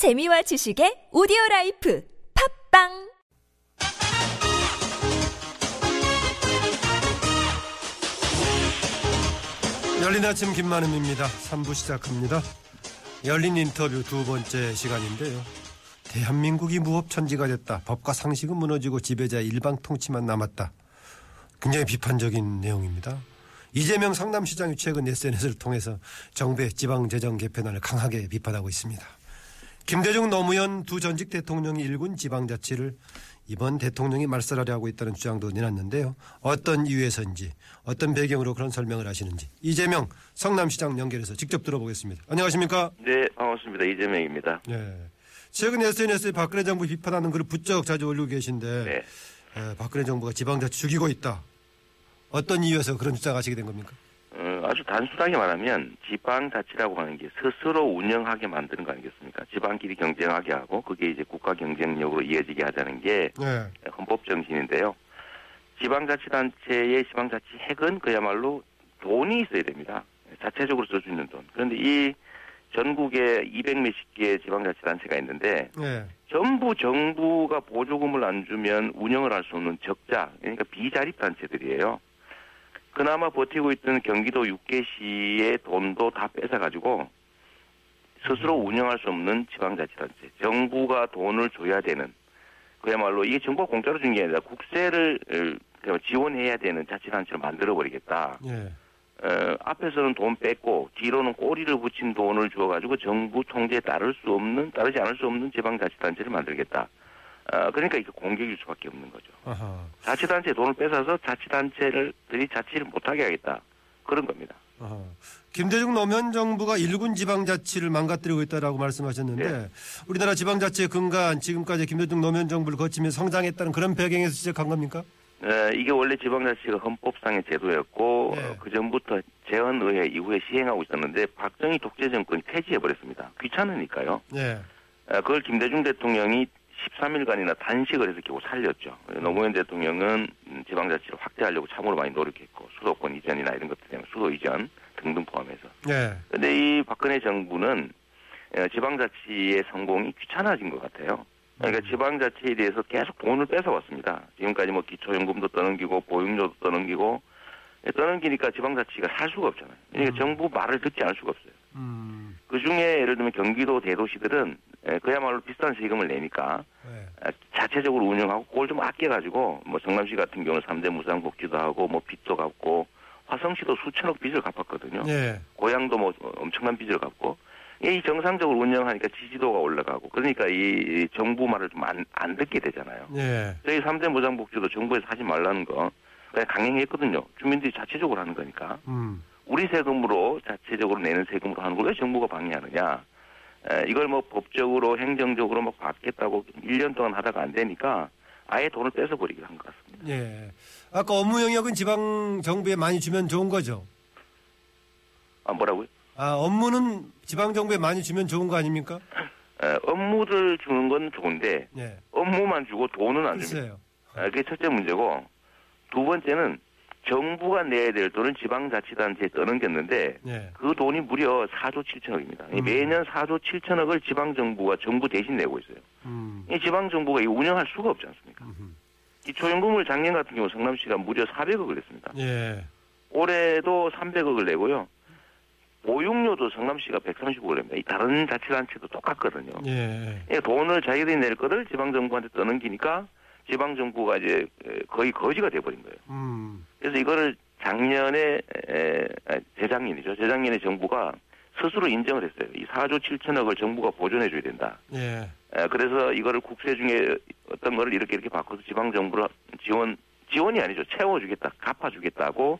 재미와 지식의 오디오 life 팟빵 열린 아침 김만흠입니다. 3부 시작합니다. 열린 인터뷰 두 번째 시간인데요. 대한민국이 무법천지가 됐다. 법과 상식은 무너지고 지배자의 일방 통치만 남았다. 굉장히 비판적인 내용입니다. 이재명 성남시장이 최근 SNS를 통해서 정부의 지방재정 개편안을 강하게 비판하고 있습니다. 김대중 노무현 두 전직 대통령이 일군 지방자치를 이번 대통령이 말살하려 하고 있다는 주장도 내놨는데요. 어떤 이유에서인지 어떤 배경으로 그런 설명을 하시는지 이재명 성남시장 연결해서 직접 들어보겠습니다. 안녕하십니까? 네, 반갑습니다. 이재명입니다. 네. 최근 SNS에 박근혜 정부 비판하는 글을 부쩍 자주 올리고 계신데 네. 에, 박근혜 정부가 지방자치 죽이고 있다. 어떤 이유에서 그런 주장하시게 된 겁니까? 어, 아주 단순하게 말하면 지방자치라고 하는 게 스스로 운영하게 만드는 거 아니겠습니까? 지방끼리 경쟁하게 하고 그게 이제 국가 경쟁력으로 이어지게 하자는 게 네. 헌법 정신인데요. 지방자치단체의 지방자치 핵은 그야말로 돈이 있어야 됩니다. 자체적으로 써주는 돈. 그런데 이 전국에 200 몇십 개의 지방자치단체가 있는데 네. 전부 정부가 보조금을 안 주면 운영을 할 수 없는 적자, 그러니까 비자립 단체들이에요. 그나마 버티고 있던 경기도 6개시의 돈도 다 뺏어가지고 스스로 운영할 수 없는 지방자치단체, 정부가 돈을 줘야 되는 그야말로 이게 정부가 공짜로 준 게 아니라 국세를 어, 지원해야 되는 자치단체를 만들어버리겠다. 예. 어, 앞에서는 돈 뺐고 뒤로는 꼬리를 붙인 돈을 주어가지고 정부 통제에 따를 수 없는 따르지 않을 수 없는 지방자치단체를 만들겠다. 어, 그러니까 이게 공격일 수밖에 없는 거죠. 아하. 자치단체 돈을 뺏어서 자치단체들이 자치를 못하게 하겠다. 그런 겁니다. 아하. 김대중 노무현 정부가 일군 지방자치를 망가뜨리고 있다라고 말씀하셨는데 네. 우리나라 지방자치의 근간 지금까지 김대중 노무현 정부를 거치며 성장했다는 그런 배경에서 시작한 겁니까? 어, 이게 원래 지방자치가 헌법상의 제도였고 네. 어, 그 전부터 재헌의회 이후에 시행하고 있었는데 박정희 독재 정권이 폐지해버렸습니다. 귀찮으니까요. 예. 어, 그걸 김대중 대통령이 13일간이나 단식을 해서 겨우 살렸죠. 노무현 대통령은 음, 지방자치를 확대하려고 참으로 많이 노력했고 수도권 이전이나 이런 것들 때문에 수도 이전 등등 포함해서. 예. 근데 이 박근혜 정부는 어, 지방자치의 성공이 귀찮아진 것 같아요. 그러니까 지방자치에 대해서 계속 돈을 뺏어왔습니다. 지금까지 뭐 기초연금도 떠넘기고 보육료도 떠넘기고 예, 떠넘기니까 지방자치가 살 수가 없잖아요. 그러니까 음. 정부 말을 듣지 않을 수가 없어요. 음. 그 중에 예를 들면 경기도 대도시들은 에, 그야말로 비싼 세금을 내니까 예. 에, 자체적으로 운영하고 그걸 좀 아껴가지고 뭐 성남시 같은 경우는 3대 무상 복지도 하고 뭐 빚도 갚고 화성시도 수천억 빚을 갚았거든요. 예. 고향도 뭐 엄청난 빚을 갚고 이 정상적으로 운영하니까 지지도가 올라가고 그러니까 이 정부 말을 좀 안 안 듣게 되잖아요. 예. 저희 3대 무상 복지도 정부에서 하지 말라는 거 그냥 강행했거든요. 주민들이 자체적으로 하는 거니까. 음. 우리 세금으로 자체적으로 내는 세금으로 하는 걸 왜 정부가 방해하느냐. 에, 이걸 뭐 법적으로 행정적으로 뭐 받겠다고 1년 동안 하다가 안 되니까 아예 돈을 뺏어버리기로 한 것 같습니다. 예. 아까 업무 영역은 지방 정부에 많이 주면 좋은 거죠. 아, 뭐라고요? 아, 업무는 지방 정부에 많이 주면 좋은 거 아닙니까? 에, 업무를 주는 건 좋은데 예. 업무만 주고 돈은 안 줍니다. 글쎄요. 아, 그게 첫째 문제고 두 번째는 정부가 내야 될 돈은 지방자치단체에 떠넘겼는데 예. 그 돈이 무려 4조 7천억입니다. 음. 매년 4조 7천억을 지방정부가 정부 대신 내고 있어요. 음. 이 지방정부가 이 운영할 수가 없지 않습니까? 음흠. 기초연금을 작년 같은 경우 성남시가 무려 400억을 냈습니다. 예. 올해도 300억을 내고요. 보육료도 성남시가 130억을 냅니다. 이 다른 자치단체도 똑같거든요. 예. 이 돈을 자기들이 낼 거를 지방정부한테 떠넘기니까 지방 정부가 이제 거의 거지가 돼버린 거예요. 음. 그래서 이거를 작년에 에, 아, 재작년이죠. 재작년에 정부가 스스로 인정을 했어요. 이 4조 7천억을 정부가 보존해 줘야 된다. 예. 에, 그래서 이거를 국세 중에 어떤 거를 이렇게 이렇게 바꿔서 지방 정부로 지원 지원이 아니죠. 채워 주겠다. 갚아 주겠다고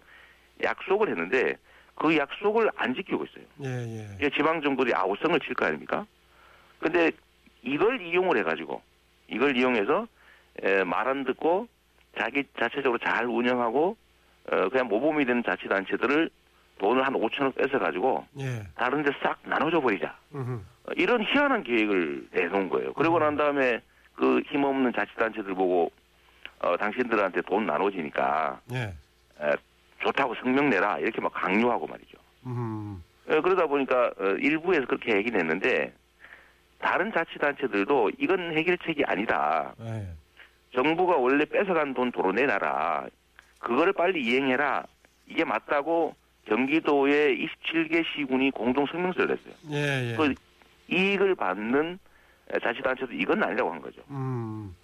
약속을 했는데 그 약속을 안 지키고 있어요. 예, 예. 지방 정부들이 아우성을 칠 거 아닙니까? 근데 이걸 이용을 해 가지고 이걸 이용해서 말 안 듣고 자기 자체적으로 잘 운영하고 어, 그냥 모범이 되는 자치단체들을 돈을 한 5천억 뺏어 가지고 예. 다른 데 싹 나눠줘 버리자. 어, 이런 희한한 계획을 내놓은 거예요. 그러고 난 다음에 그 힘없는 자치단체들 보고 어, 당신들한테 돈 나눠지니까 예. 에, 좋다고 성명 내라 이렇게 막 강요하고 말이죠. 음. 에, 그러다 보니까 어, 일부에서 그렇게 얘기는 했는데 다른 자치단체들도 이건 해결책이 아니다. 예. 정부가 원래 뺏어간 돈 도로 내놔라. 그거를 빨리 이행해라. 이게 맞다고 경기도의 27개 시군이 공동 성명서를 냈어요. 예, 예. 그 이익을 받는 자치단체도 이건 아니라고 한 거죠. 음.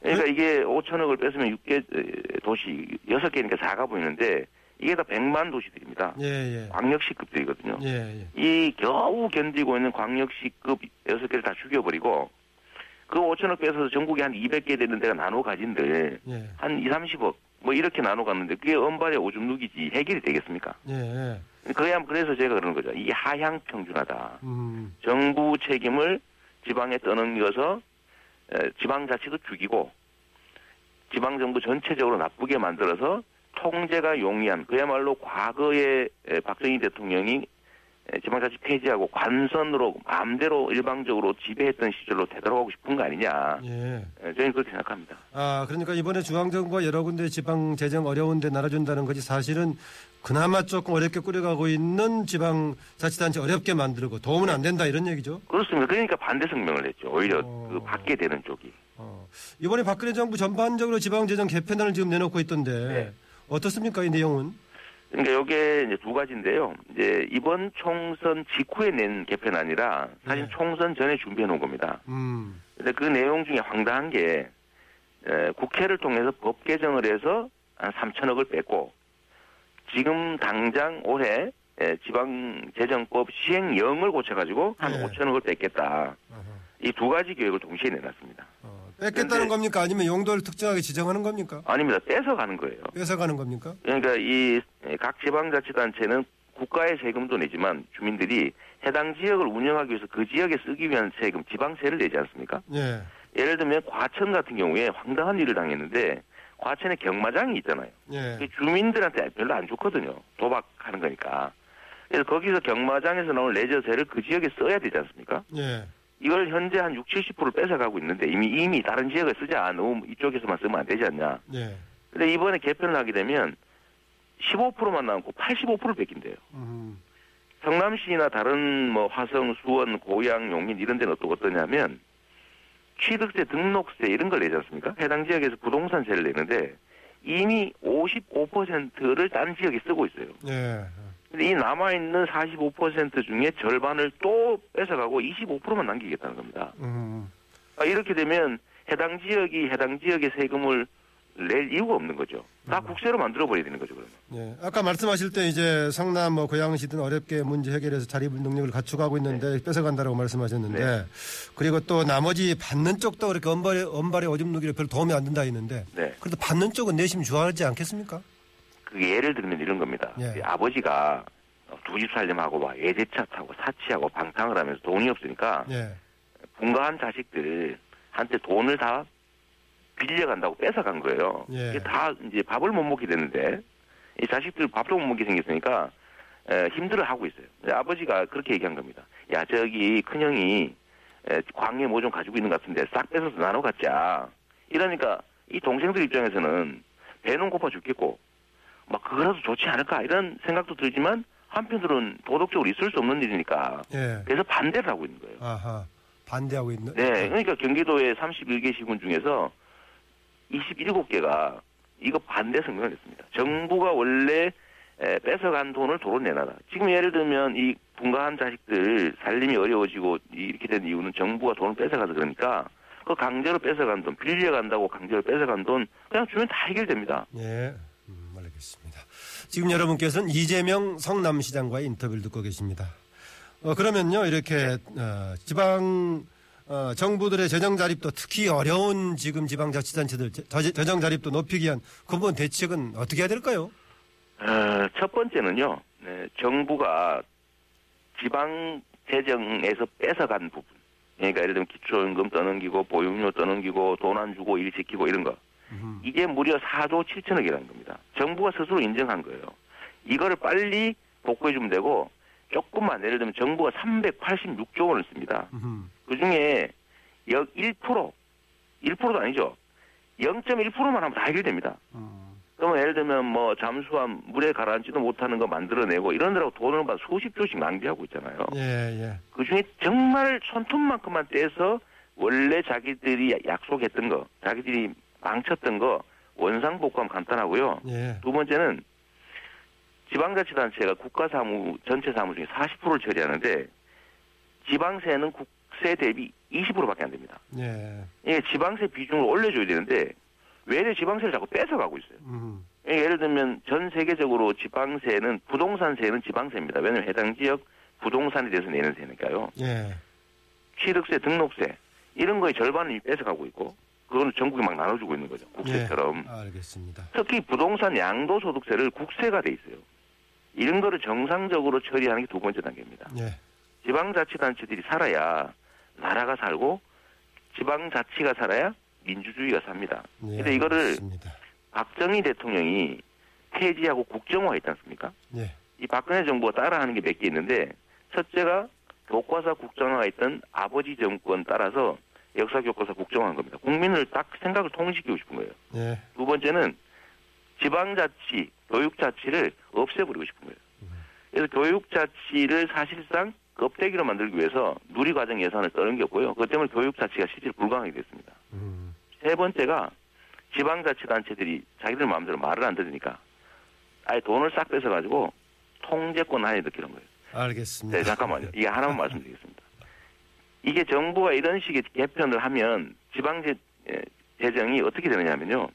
그러니까 이게 5천억을 뺏으면 6개 도시 6개니까 4가 보이는데 이게 다 100만 도시들입니다. 예, 예. 광역시급들이거든요. 예, 예. 이 겨우 견디고 있는 광역시급 6개를 다 죽여버리고 그 5천억 뺏어서 전국에 한 200개 되는 데가 나눠 가진들 예. 한 2, 30억 뭐 이렇게 나눠 갔는데 그게 엄발의 오줌 누기지 해결이 되겠습니까? 예, 예. 그야 그래서 제가 그러는 거죠. 이 하향 평준화다. 음. 정부 책임을 지방에 떠넘겨서 에, 지방 자치도 죽이고 지방 정부 전체적으로 나쁘게 만들어서 통제가 용이한 그야말로 과거에 에, 박정희 대통령이 에, 지방자치 폐지하고 관선으로 마음대로 일방적으로 지배했던 시절로 되돌아가고 싶은 거 아니냐. 예. 에, 저는 그렇게 생각합니다. 아, 그러니까 이번에 중앙정부가 여러 군데 지방 재정 어려운데 나눠준다는 것이 사실은 그나마 조금 어렵게 꾸려가고 있는 지방 자치단체 어렵게 만들고 도움은 안 된다 이런 얘기죠. 그렇습니다. 그러니까 반대 성명을 냈죠. 오히려 어. 그 받게 되는 쪽이. 어. 이번에 박근혜 정부 전반적으로 지방 재정 개편안을 지금 내놓고 있던데 네. 어떻습니까 이 내용은? 그러니까 이게 이제 두 가지인데요. 이제 이번 총선 직후에 낸 개편안이라 사실 네. 총선 전에 준비해 놓은 겁니다. 음. 근데 그 내용 중에 황당한 게 에, 국회를 통해서 법 개정을 해서 한 3천억을 뺐고 지금 당장 올해 에, 지방재정법 시행령을 고쳐가지고 한 네. 5천억을 뺐겠다. 어허. 이두 가지 계획을 동시에 내놨습니다. 어. 뺏겠다는 겁니까? 아니면 용도를 특정하게 지정하는 겁니까? 아닙니다. 뺏어가는 거예요. 뺏어가는 겁니까? 그러니까 이 각 지방자치단체는 국가의 세금도 내지만 주민들이 해당 지역을 운영하기 위해서 그 지역에 쓰기 위한 세금, 지방세를 내지 않습니까? 예. 예를 들면 과천 같은 경우에 황당한 일을 당했는데 과천에 경마장이 있잖아요. 예. 그게 주민들한테 별로 안 좋거든요. 도박하는 거니까. 그래서 거기서 경마장에서 나온 레저세를 그 지역에 써야 되지 않습니까? 예. 이걸 현재 한 6, 70% 뺏어가고 있는데 이미 이미 다른 지역에 쓰자. 너무 이쪽에서만 쓰면 안 되지 않냐. 예. 근데 이번에 개편을 하게 되면 15%만 남고 85%를 뺏긴대요. 음. 성남시나 다른 뭐 화성, 수원, 고양, 용인 이런 데는 어떠, 어떠냐면 취득세, 등록세 이런 걸 내지 않습니까? 해당 지역에서 부동산세를 내는데 이미 55%를 딴 지역에 쓰고 있어요. 예. 근데 이 남아있는 45% 중에 절반을 또 뺏어가고 25%만 남기겠다는 겁니다. 음. 아, 이렇게 되면 해당 지역이 해당 지역의 세금을 낼 이유가 없는 거죠. 다 국세로 만들어 버려야 되는 거죠, 그러면. 예. 아까 말씀하실 때 이제 성남 뭐 고양시든 어렵게 문제 해결해서 자립 능력을 갖추고 있는데 뺏어간다라고 말씀하셨는데 네. 그리고 또 나머지 받는 쪽도 그렇게 엄발에 엄발에 오줌 누기를 별 도움이 안 된다 했는데 네. 그래도 받는 쪽은 내심 좋아하지 않겠습니까? 그 예를 들면 이런 겁니다. 예. 그 아버지가 두 집 살림하고 막 외제차 타고 사치하고 방탕을 하면서 돈이 없으니까 예. 분가한 자식들한테 돈을 다 빌려간다고 뺏어간 거예요. 예. 이게 다 이제 밥을 못 먹게 되는데 이 자식들 밥도 못 먹게 생겼으니까 에, 힘들어하고 있어요. 아버지가 그렇게 얘기한 겁니다. 야 저기 큰형이 에, 광에 뭐좀 가지고 있는 것 같은데 싹 뺏어서 나눠 갖자. 이러니까 이 동생들 입장에서는 배는 고파 죽겠고 막 그거라도 좋지 않을까 이런 생각도 들지만 한편으로는 도덕적으로 있을 수 없는 일이니까 예. 그래서 반대를 하고 있는 거예요. 아하. 반대하고 있는. 네, 그러니까 경기도의 31개 시군 중에서 27개가 이거 반대 성명을 냈습니다. 정부가 원래 에, 뺏어간 돈을 도로 내놔라. 지금 예를 들면 이 분가한 자식들 살림이 어려워지고 이렇게 된 이유는 정부가 돈을 뺏어가서 그러니까 그 강제로 뺏어간 돈, 빌려간다고 강제로 뺏어간 돈 그냥 주면 다 해결됩니다. 예. 음, 알겠습니다. 지금 여러분께서는 이재명 성남시장과의 인터뷰를 듣고 계십니다. 어, 그러면요, 이렇게, 어, 지방, 어, 정부들의 재정 자립도 특히 어려운 지금 지방자치단체들 재- 재정 자립도 높이기 위한 근본 대책은 어떻게 해야 될까요? 어, 첫 번째는요, 네, 정부가 지방 재정에서 뺏어간 부분. 그러니까 예를 들면 기초연금 떠넘기고 보육료 떠넘기고 돈 안 주고 일 시키고 이런 거. 음, 이게 무려 4조 7천억이라는 겁니다. 정부가 스스로 인정한 거예요. 이거를 빨리 복구해 주면 되고 조금만 예를 들면 정부가 386조 원을 씁니다. 음, 그 중에 역 1%, 1%도 아니죠. 0.1%만 하면 다 해결됩니다. 음, 그러면 예를 들면 뭐 잠수함 물에 가라앉지도 못하는 거 만들어내고 이런 데라고 돈을 받아 수십 조씩 낭비하고 있잖아요. 예, 예. 그 중에 정말 손톱만큼만 떼서 원래 자기들이 약속했던 거, 자기들이 망쳤던 거 원상 복구하면 간단하고요. 예. 두 번째는 지방자치단체가 국가사무 전체 사무 중에 40%를 처리하는데 지방세는 국세 대비 20%밖에 안 됩니다. 예. 이게 지방세 비중을 올려줘야 되는데 왜 지방세를 자꾸 뺏어가고 있어요. 음. 예, 예를 들면 전 세계적으로 지방세는 부동산세는 지방세입니다. 왜냐하면 해당 지역 부동산에 대해서 내는 세니까요. 예. 취득세, 등록세 이런 거의 절반을 뺏어가고 있고 그거는 전국에 막 나눠주고 있는 거죠. 국세처럼. 예. 알겠습니다. 특히 부동산 양도소득세를 국세가 돼 있어요. 이런 거를 정상적으로 처리하는 게 두 번째 단계입니다. 예. 지방자치단체들이 살아야 나라가 살고 지방자치가 살아야 민주주의가 삽니다. 예. 근데 이거를 알겠습니다. 박정희 대통령이 폐지하고 국정화했지 않습니까? 예. 이 박근혜 정부가 따라하는 게 몇 개 있는데 첫째가 교과서 국정화했던 아버지 정권 따라서 역사 교과서 국정화한 겁니다. 국민을 딱 생각을 통시키고 싶은 거예요. 예. 두 번째는 지방자치, 교육자치를 없애버리고 싶은 거예요. 그래서 교육자치를 사실상 껍데기로 만들기 위해서 누리과정 예산을 떠넘겼고요. 그것 때문에 교육자치가 실질 불가능하게 됐습니다. 음. 세 번째가 지방자치단체들이 자기들 마음대로 말을 안 들으니까 아예 돈을 싹 뺏어가지고 통제권 안에 넣기는 거예요. 알겠습니다. 네, 잠깐만요. 이게 하나만 말씀드리겠습니다. 이게 정부가 이런 식의 개편을 하면 지방재 에, 재정이 어떻게 되느냐면요.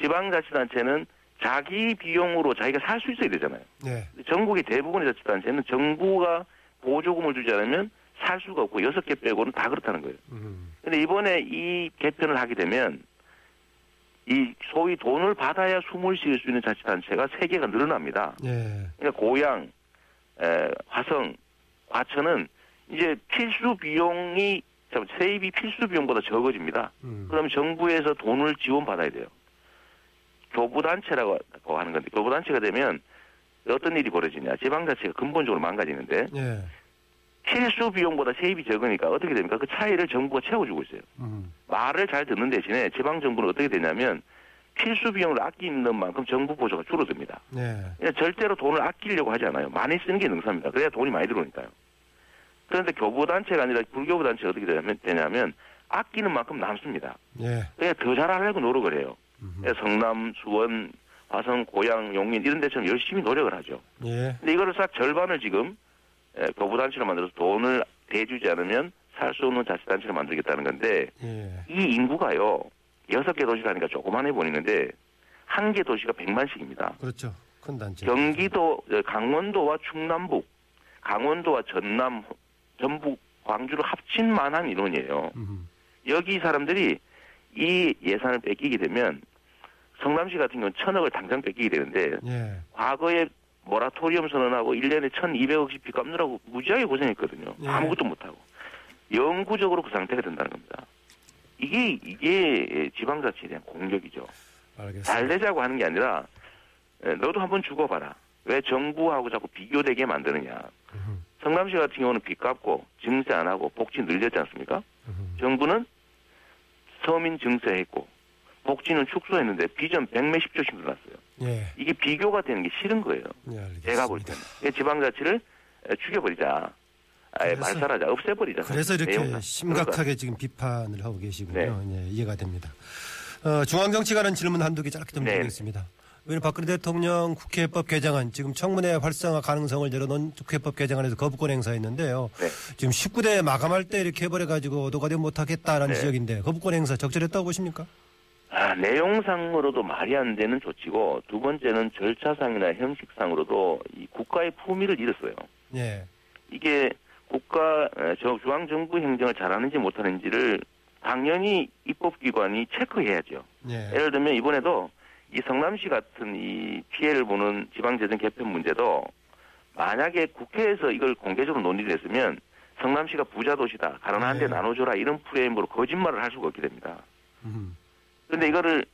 지방자치단체는 자기 비용으로 자기가 살 수 있어야 되잖아요. 예. 전국의 대부분의 자치단체는 정부가 보조금을 주지 않으면 살 수가 없고 여섯 개 빼고는 다 그렇다는 거예요. 음. 근데 이번에 이 개편을 하게 되면 이 소위 돈을 받아야 숨을 쉴수 있는 자치단체가 세 개가 늘어납니다. 예. 그러니까 고양, 에, 화성, 과천은 이제 필수 비용이 잠- 세입이 필수 비용보다 적어집니다. 음. 그러면 정부에서 돈을 지원받아야 돼요. 교부단체라고 하는 건데 교부단체가 되면 어떤 일이 벌어지냐 지방자치가 근본적으로 망가지는데 예. 필수 비용보다 세입이 적으니까 어떻게 됩니까? 그 차이를 정부가 채워주고 있어요. 음. 말을 잘 듣는 대신에 지방 정부는 어떻게 되냐면 필수 비용을 아끼는 만큼 정부 보조가 줄어듭니다. 예. 그러니까 절대로 돈을 아끼려고 하지 않아요. 많이 쓰는 게 능사입니다. 그래야 돈이 많이 들어오니까요. 그런데 교부 단체가 아니라 불교부 단체가 어떻게 되냐면, 되냐면 아끼는 만큼 남습니다. 예. 그래야 더 잘하려고 노력을 해요. 음. 그래서 성남, 수원, 화성, 고양, 용인 이런 데처럼 열심히 노력을 하죠. 예. 근데 이거를 싹 절반을 지금 에, 교부 단체로 만들어서 돈을 대주지 않으면 살 수 없는 자치단체를 만들겠다는 건데 예. 이 인구가요 여섯 개 도시라니까 조그만해 보이는데 한 개 도시가 100만씩입니다. 그렇죠. 큰 단체. 경기도 어, 강원도와 충남북, 강원도와 전남, 전북, 광주를 합친 만한 인원이에요. 음. 여기 사람들이 이 예산을 뺏기게 되면 성남시 같은 경우는 천억을 당장 뺏기게 되는데 예. 과거에 모라토리엄 선언하고 1년에 1,200억씩 빚 갚느라고 무지하게 고생했거든요. 예. 아무것도 못하고. 영구적으로 그 상태가 된다는 겁니다. 이게, 이게 지방자치에 대한 공격이죠. 알겠습니다. 잘 되자고 하는 게 아니라, 에, 너도 한번 죽어봐라. 왜 정부하고 자꾸 비교되게 만드느냐. 음. 성남시 같은 경우는 빚 갚고 증세 안 하고 복지 늘렸지 않습니까? 음. 정부는 서민 증세했고 복지는 축소했는데 비전 100몇십 조씩 늘었어요. 예. 이게 비교가 되는 게 싫은 거예요. 예. 제가 볼 때는. 지방자치를 에, 죽여버리자. 아예 그래서- 말살하자. 없애버리자. 그래서 이렇게 내용상. 심각하게 지금 비판을 하고 계시군요. 네. 예, 이해가 됩니다. 어, 중앙정치관은 질문 한두 개 짧게 좀 네. 드리겠습니다. 왜 냐면 박근혜 대통령 국회법 개정안 지금 청문회 활성화 가능성을 열어놓은 국회법 개정안에서 거부권 행사했는데요. 네. 지금 19대 마감할 때 이렇게 해버려가지고 노가대 못하겠다라는 네. 지적인데 거부권 행사 적절했다고 보십니까? 아, 내용상으로도 말이 안 되는 조치고 두 번째는 절차상이나 형식상으로도 이 국가의 품위를 잃었어요. 예. 이게 국가 저 중앙정부 행정을 잘하는지 못하는지를 당연히 입법기관이 체크해야죠. 예. 예를 들면 이번에도 이 성남시 같은 이 피해를 보는 지방재정 개편 문제도 만약에 국회에서 이걸 공개적으로 논의를 했으면 성남시가 부자 도시다. 가난 한대 네. 나눠줘라. 이런 프레임으로 거짓말을 할 수가 없게 됩니다. 음. 그런데 이거를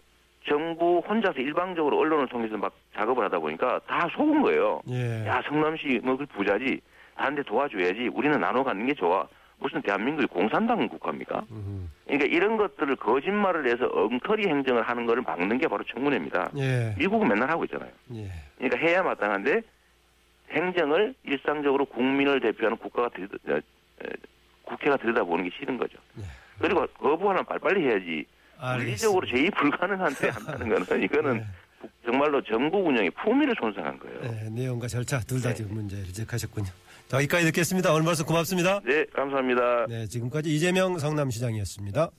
정부 혼자서 일방적으로 언론을 통해서 막 작업을 하다 보니까 다 속은 거예요. 예. 야 성남시 뭐 그 부자지. 다른데 도와줘야지. 우리는 나눠 갖는 게 좋아. 무슨 대한민국이 공산당 국가입니까? 음. 그러니까 이런 것들을 거짓말을 해서 엉터리 행정을 하는 것을 막는 게 바로 청문회입니다. 예. 미국은 맨날 하고 있잖아요. 예. 그러니까 해야 마땅한데 행정을 일상적으로 국민을 대표하는 국가가 들여다, 어, 어, 국회가 들여다보는 게 싫은 거죠. 네. 그리고 거부하면 빨리빨리 해야지. 물리적으로 제의 불가능한데 한다는 거는 이거는 네. 정말로 전국 운영의 품위를 손상한 거예요. 네, 내용과 절차 둘다 네. 지금 문제를 지적하셨군요. 자, 여기까지 듣겠습니다. 오늘 말씀 고맙습니다. 네, 감사합니다. 네, 지금까지 이재명 성남시장이었습니다.